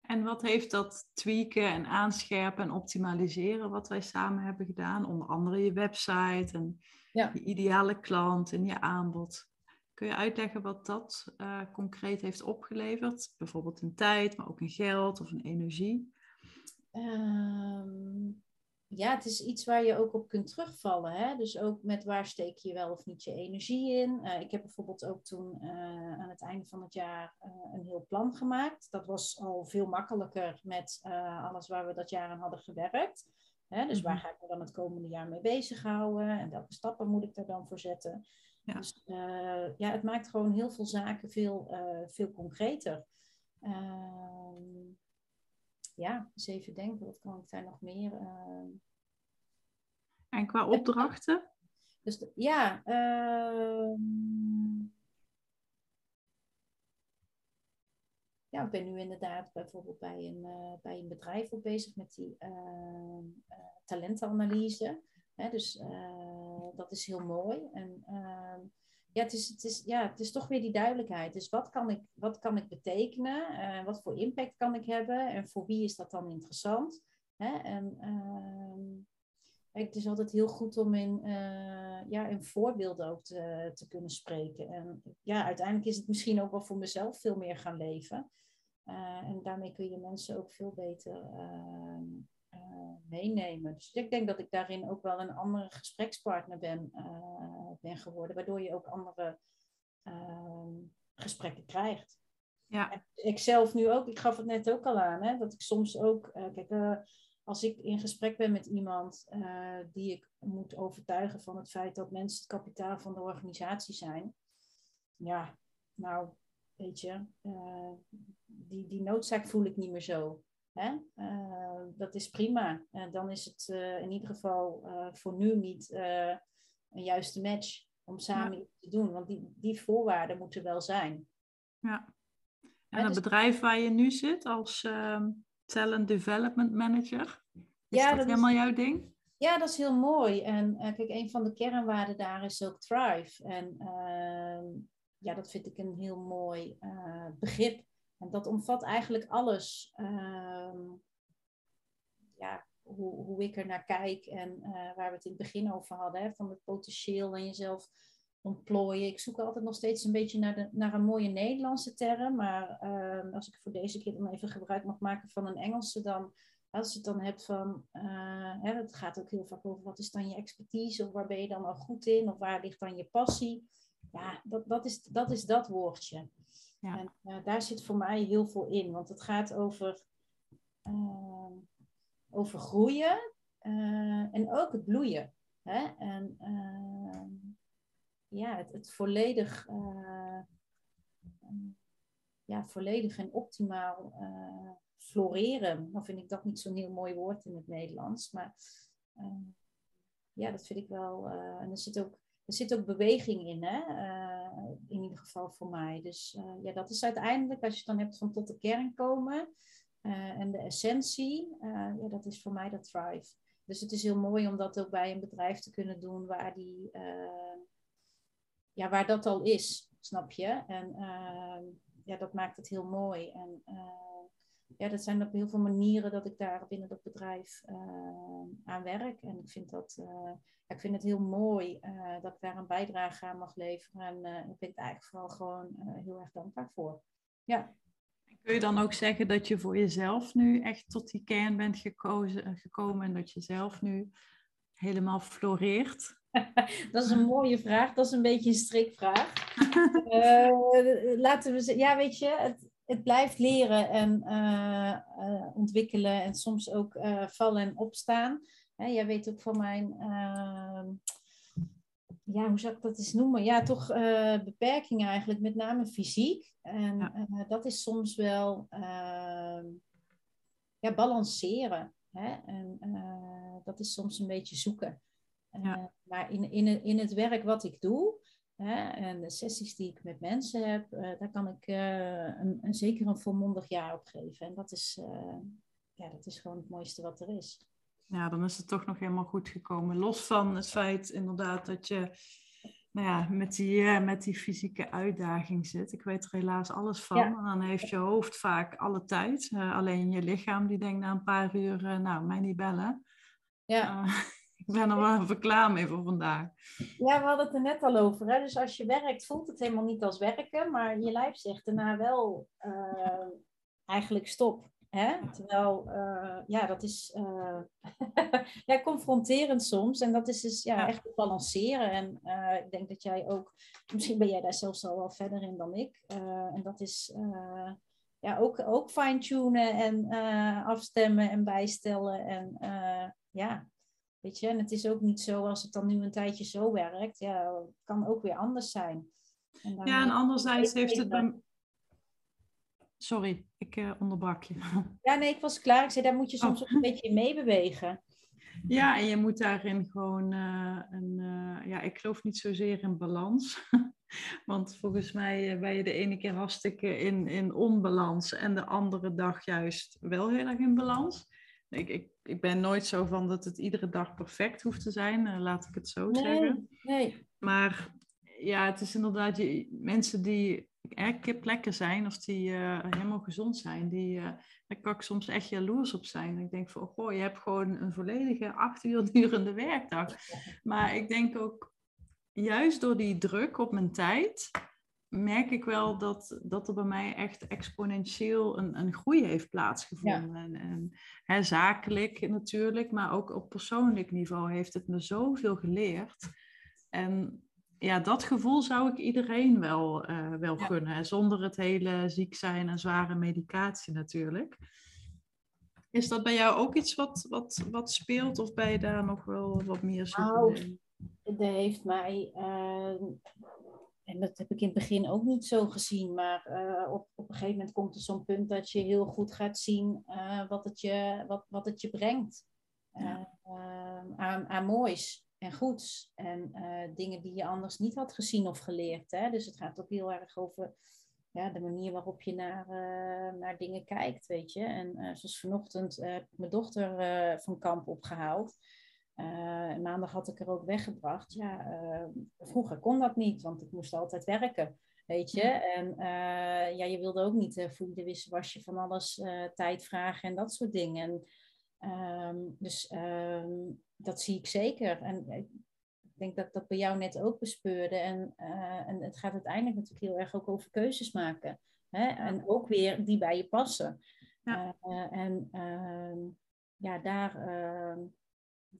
En wat heeft dat tweaken en aanscherpen en optimaliseren wat wij samen hebben gedaan? Onder andere je website en ja. je ideale klant en je aanbod. Kun je uitleggen wat dat uh, concreet heeft opgeleverd? Bijvoorbeeld in tijd, maar ook in geld of in energie? Um, ja, het is iets waar je ook op kunt terugvallen. Hè? Dus ook met waar steek je wel of niet je energie in. Uh, ik heb bijvoorbeeld ook toen uh, aan het einde van het jaar uh, een heel plan gemaakt. Dat was al veel makkelijker met alles waar we dat jaar aan hadden gewerkt. Hè? Dus waar mhm. ga ik me dan het komende jaar mee bezighouden? En welke stappen moet ik daar dan voor zetten? Ja. Dus ja, het maakt gewoon heel veel zaken veel, veel concreter. Ehm, ja, eens even denken, wat kan ik daar nog meer... Uh... En qua opdrachten? Dus ja, uh... ja, ik ben nu inderdaad bijvoorbeeld bij een, uh, bij een bedrijf ook bezig met die ehm, eh, talentenanalyse. Hè, dus dat is heel mooi. En ja, het is, het, is, ja, het is toch weer die duidelijkheid. Dus wat kan ik, wat kan ik betekenen? Uh, wat voor impact kan ik hebben? En voor wie is dat dan interessant? Hè? En uh, het is altijd heel goed om in, uh, ja, in voorbeelden ook te, te kunnen spreken. En ja, uiteindelijk is het misschien ook wel voor mezelf veel meer gaan leven. Eh, en daarmee kun je mensen ook veel beter ehm, eh, meenemen. Dus ik denk dat ik daarin ook wel een andere gesprekspartner ben, uh, ben geworden, waardoor je ook andere uh, gesprekken krijgt. Ja. ik zelf nu ook, ik gaf het net ook al aan, hè, dat ik soms ook, uh, kijk, als ik in gesprek ben met iemand die ik moet overtuigen van het feit dat mensen het kapitaal van de organisatie zijn, ja, nou, weet je, die, die noodzaak voel ik niet meer zo. Hè? Uh, dat is prima. Uh, dan is het uh, in ieder geval voor nu niet een juiste match om samen iets te doen. Want die, die voorwaarden moeten wel zijn. Ja. En het dus... bedrijf waar je nu zit als ehm, Talent Development Manager, is ja, dat, helemaal jouw ding? Ja, dat is heel mooi. En kijk, een van de kernwaarden daar is ook Thrive. En ehm, ja, dat vind ik een heel mooi begrip. En dat omvat eigenlijk alles. Um, ja, hoe, hoe ik er naar kijk en waar we het in het begin over hadden, hè, van het potentieel en jezelf ontplooien. Ik zoek altijd nog steeds een beetje naar, de, naar een mooie Nederlandse term, maar ehm, als ik voor deze keer dan even gebruik mag maken van een Engelse, dan als je het dan hebt van, uh, hè, het gaat ook heel vaak over wat is dan je expertise of waar ben je dan al goed in of waar ligt dan je passie. Ja, dat, dat, is, dat is dat woordje. Ja. En uh, daar zit voor mij heel veel in, want het gaat over, uh, over groeien en ook het bloeien. Hè? En ehm, ja, het, het volledig, ja, volledig en optimaal floreren. Dan vind ik dat niet zo'n heel mooi woord in het Nederlands. Maar uh, ja, dat vind ik wel. En er zit ook, er zit ook beweging in, hè? Uh, in ieder geval voor mij. Dus ja, dat is uiteindelijk, als je dan hebt van tot de kern komen en de essentie, ja, dat is voor mij dat thrive. Dus het is heel mooi om dat ook bij een bedrijf te kunnen doen waar, die, ja, waar dat al is, snap je? En ja, dat maakt het heel mooi. En ja, dat zijn op heel veel manieren dat ik daar binnen dat bedrijf uh, aan werk. En ik vind, dat, uh, ik vind het heel mooi uh, dat ik daar een bijdrage aan mag leveren. En ik ben ik eigenlijk vooral gewoon heel erg dankbaar voor. Ja. Kun je dan ook zeggen dat je voor jezelf nu echt tot die kern bent gekozen, gekomen en dat je zelf nu helemaal floreert? dat is een mooie vraag. Dat is een beetje een strikvraag. laten we zeggen, ja, weet je, het, het blijft leren en eh, eh, ontwikkelen en soms ook uh, vallen en opstaan. Hè, jij weet ook van mijn, ehm, ja, hoe zou ik dat eens noemen? Ja, toch beperkingen eigenlijk, met name fysiek. En dat is soms wel ehm, ja, balanceren. Hè? En dat is soms een beetje zoeken. Ja. maar in, in, in het werk wat ik doe, Hè, en de sessies die ik met mensen heb, uh, daar kan ik uh, een, een, zeker een volmondig jaar op geven. En dat is, uh, ja, dat is gewoon het mooiste wat er is. Ja, dan is het toch nog helemaal goed gekomen. Los van het feit inderdaad dat je nou ja, met, die, met die fysieke uitdaging zit. Ik weet er helaas alles van. En dan heeft je hoofd vaak alle tijd. alleen je lichaam die denkt na een paar uur, nou, mij niet bellen. Ja. Ik ben er wel even klaar mee voor vandaag. Ja, we hadden het er net al over. Hè? Dus als je werkt, voelt het helemaal niet als werken, maar je lijf zegt daarna wel uh, eigenlijk stop. Hè? Terwijl, uh, ja, dat is uh, ja, confronterend soms. En dat is dus ja, echt balanceren. En ik denk dat jij ook, misschien ben jij daar zelfs al wel verder in dan ik. en dat is ja, ook, ook fine-tunen en afstemmen en bijstellen. En ja, Weet je, en het is ook niet zo als het dan nu een tijdje zo werkt. Ja, het kan ook weer anders zijn. En ja, en anderzijds heeft het... Bij... Sorry, ik uh, onderbrak je. Ja, nee, ik was klaar. Ik zei, daar moet je soms oh. ook een beetje in meebewegen. Ja, en je moet daarin gewoon uh, een... Uh, ja, ik geloof niet zozeer in balans. Want volgens mij ben je de ene keer hartstikke in, in onbalans en de andere dag juist wel heel erg in balans. Ik, ik, ik ben nooit zo van dat het iedere dag perfect hoeft te zijn, uh, laat ik het zo nee, zeggen. Nee. Maar ja, het is inderdaad je, mensen die er plekken zijn of die uh, helemaal gezond zijn, die, uh, daar kan ik soms echt jaloers op zijn. Ik denk van, oh, je hebt gewoon een volledige acht uur durende werkdag. Maar ik denk ook, juist door die druk op mijn tijd, merk ik wel dat, dat er bij mij echt exponentieel een, een groei heeft plaatsgevonden. En, en hè, zakelijk natuurlijk, maar ook op persoonlijk niveau heeft het me zoveel geleerd. En ja, dat gevoel zou ik iedereen wel, uh, wel gunnen, zonder het hele ziek zijn en zware medicatie natuurlijk. Is dat bij jou ook iets wat, wat, wat speelt of ben je daar nog wel wat meer zo nou, Dat heeft mij uh, en dat heb ik in het begin ook niet zo gezien, maar uh, op, op een gegeven moment komt er zo'n punt dat je heel goed gaat zien uh, wat, het je, wat, wat het je brengt uh, aan, aan moois en goeds. En dingen die je anders niet had gezien of geleerd. Hè? Dus het gaat ook heel erg over ja, de manier waarop je naar, naar dingen kijkt, weet je. En zoals vanochtend heb ik mijn dochter van kamp opgehaald. Uh, maandag had ik er ook weggebracht. Ja, uh, vroeger kon dat niet, want ik moest altijd werken. Weet je, en uh, ja, je wilde ook niet voeden, wisten, was je van alles tijd vragen en dat soort dingen. En Ehm, dus ehm, dat zie ik zeker. En ik denk dat ik dat bij jou net ook bespeurde. En, en het gaat uiteindelijk natuurlijk heel erg ook over keuzes maken. Hè? En ook weer die bij je passen. Ja. En ehm, ja, daar,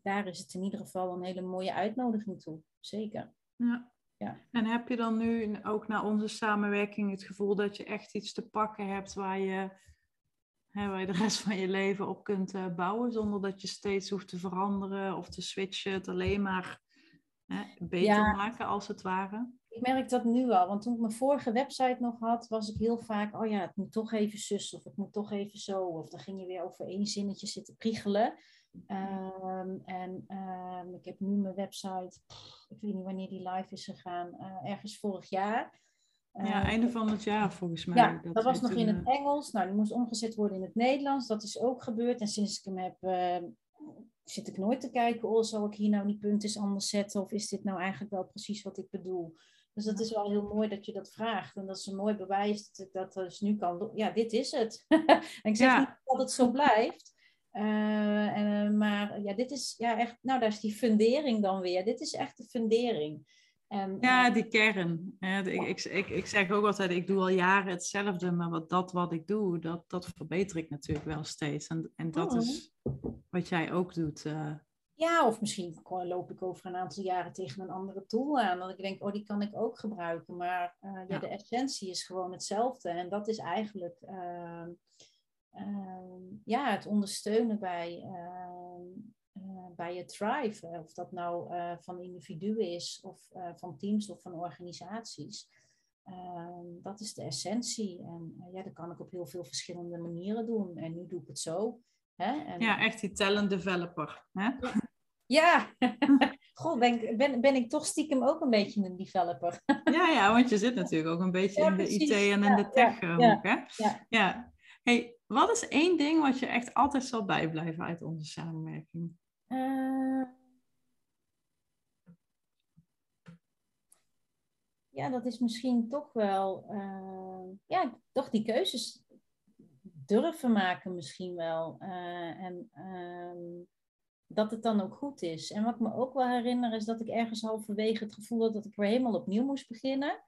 daar is het in ieder geval een hele mooie uitnodiging toe. Zeker. Ja. Ja. En heb je dan nu ook na onze samenwerking het gevoel dat je echt iets te pakken hebt waar je, hè, waar je de rest van je leven op kunt uh, bouwen, zonder dat je steeds hoeft te veranderen of te switchen, het alleen maar hè, beter maken als het ware? Ik merk dat nu al, want toen ik mijn vorige website nog had, was ik heel vaak, oh ja, het moet toch even zus of het moet toch even zo. Of dan ging je weer over één zinnetje zitten priegelen. Um, en um, ik heb nu mijn website, ik weet niet wanneer die live is gegaan, uh, ergens vorig jaar. Ja, uh, einde van het jaar volgens mij. Ja, dat, dat was nog in het Engels. Nou, die moest omgezet worden in het Nederlands. Dat is ook gebeurd. En sinds ik hem heb, uh, zit ik nooit te kijken, oh, zal ik hier nou die puntjes anders zetten? Of is dit nou eigenlijk wel precies wat ik bedoel? Dus dat is wel heel mooi dat je dat vraagt. En dat is een mooi bewijs dat ik dat dus nu kan doen. Ja, dit is het. en ik zeg niet dat het zo blijft. Uh, en, maar ja, dit is ja, echt, nou daar is die fundering dan weer. Dit is echt de fundering. En, ja, die kern. Ja, ik, ik, ik, ik, zeg ook altijd, ik doe al jaren hetzelfde, maar wat, dat wat ik doe, dat, dat verbeter ik natuurlijk wel steeds. En, en dat oh. is wat jij ook doet. Uh. Ja, of misschien loop ik over een aantal jaren tegen een andere tool aan. Dat ik denk, oh, die kan ik ook gebruiken. Maar uh, ja. ja. de essentie is gewoon hetzelfde. En dat is eigenlijk ja, het ondersteunen bij, ehm, eh, bij je thrive. Of dat nou uh, van individuen is, of uh, van teams of van organisaties. Ehm, dat is de essentie. En ja, dat kan ik op heel veel verschillende manieren doen. En nu doe ik het zo. Hè? En, ja, echt die talent developer. Hè? Ja, Goh, ben, ben, ben ik toch stiekem ook een beetje een developer. ja, ja, want je zit natuurlijk ook een beetje in de IT en in de tech ja, hoek, hè? Ja. ja. Hey, wat is één ding wat je echt altijd zal bijblijven uit onze samenwerking? Uh, ja, dat is misschien toch wel, uh, ja, toch die keuzes durven maken misschien wel. Uh, en ehm, dat het dan ook goed is. En wat ik me ook wel herinner is dat ik ergens halverwege het gevoel had dat ik weer helemaal opnieuw moest beginnen.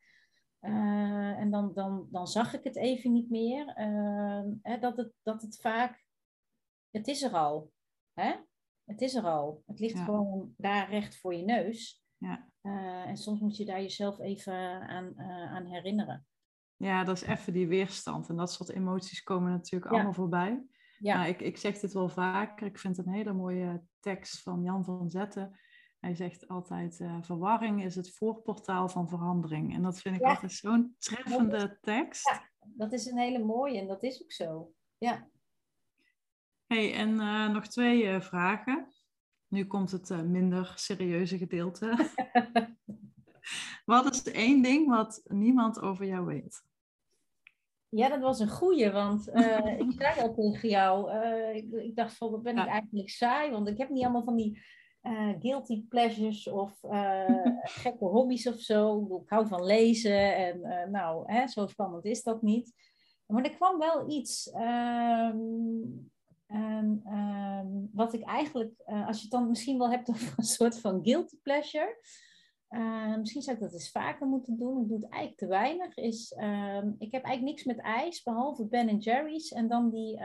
Uh, en dan, dan, dan zag ik het even niet meer. Uh, hè, dat, het, dat het vaak, het is er al. Hè? Het is er al. Het ligt ja. gewoon daar recht voor je neus. Ja. Uh, en soms moet je daar jezelf even aan, aan herinneren. Ja, dat is even die weerstand. En dat soort emoties komen natuurlijk ja. allemaal voorbij. Ja. Nou, ik, ik zeg dit wel vaker. Ik vind het een hele mooie tekst van Jan van Zetten. Hij zegt altijd, uh, verwarring is het voorportaal van verandering. En dat vind ik altijd zo'n treffende tekst. Ja, dat is een hele mooie en dat is ook zo. Ja. hey, en uh, nog twee uh, vragen. Nu komt het minder serieuze gedeelte. wat is één ding wat niemand over jou weet? Ja, dat was een goeie, want ik zei al tegen jou, ik, ik, dacht van, ben ik eigenlijk saai? Want ik heb niet allemaal van die uh, guilty pleasures of uh, gekke hobby's of zo. Ik hou van lezen en uh, nou, hè, zo spannend is dat niet. Maar er kwam wel iets. Um, um, wat ik eigenlijk, als je het dan misschien wel hebt over een soort van guilty pleasure. misschien zou ik dat eens vaker moeten doen. Ik doe het eigenlijk te weinig. Is, ik heb eigenlijk niks met ijs, behalve Ben Jerry's. En dan die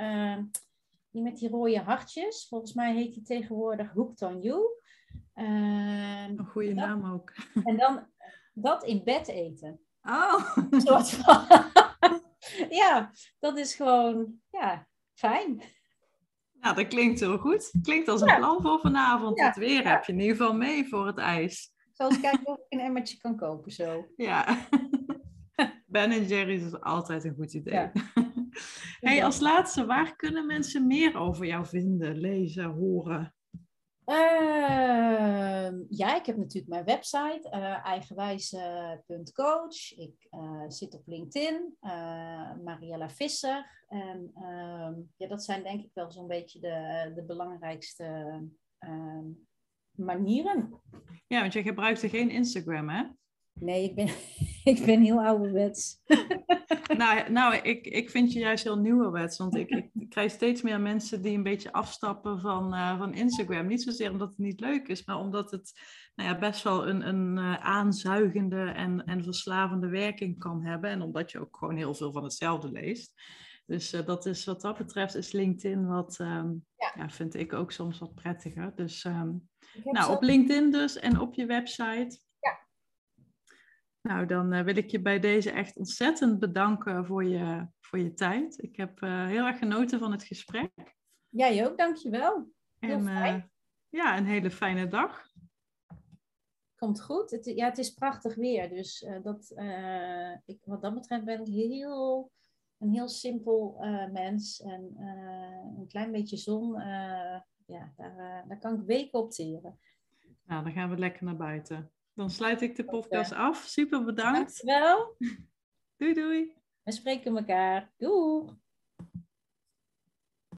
die met die rode hartjes. Volgens mij heet die tegenwoordig Hooked on You. Uh, een goede naam ook. En dan dat in bed eten. Oh. Een soort van. ja, dat is gewoon ja, fijn. Nou, dat klinkt heel goed. Klinkt als een plan voor vanavond. Het weer heb je in ieder geval mee voor het ijs. Zoals kijken of ik een emmertje kan kopen zo. Ja. ben Jerry's is altijd een goed idee. Hey, als laatste, waar kunnen mensen meer over jou vinden, lezen, horen? Uh, ja, ik heb natuurlijk mijn website, uh, eigenwijs.coach. ik uh, zit op LinkedIn, uh, Mariella Visser. En ehm, ja, dat zijn denk ik wel zo'n beetje de, de belangrijkste ehm, manieren. Ja, want je gebruikt er geen Instagram, hè? Nee, ik ben, ik ben heel ouderwets. nou, nou ik, ik vind je juist heel nieuwerwets. Want ik, ik krijg steeds meer mensen die een beetje afstappen van, uh, van Instagram. Niet zozeer omdat het niet leuk is, maar omdat het nou ja, best wel een, een uh, aanzuigende en, en verslavende werking kan hebben. En omdat je ook gewoon heel veel van hetzelfde leest. Dus uh, dat is wat dat betreft is LinkedIn wat, um, ja. ja. vind ik ook soms wat prettiger. Dus um, nou, op LinkedIn dus en op je website. Nou, dan uh, wil ik je bij deze echt ontzettend bedanken voor je, voor je tijd. Ik heb uh, heel erg genoten van het gesprek. Jij ook, dankjewel. Heel en, fijn. ja, een hele fijne dag. Komt goed. Het, ja, het is prachtig weer. Dus dat, ik, wat dat betreft ben ik heel een heel simpel mens en een klein beetje zon, ja, daar, daar kan ik weken op teren. Nou, dan gaan we lekker naar buiten. Dan sluit ik de podcast af. Super bedankt. Dankjewel. doei doei. We spreken elkaar. Doei.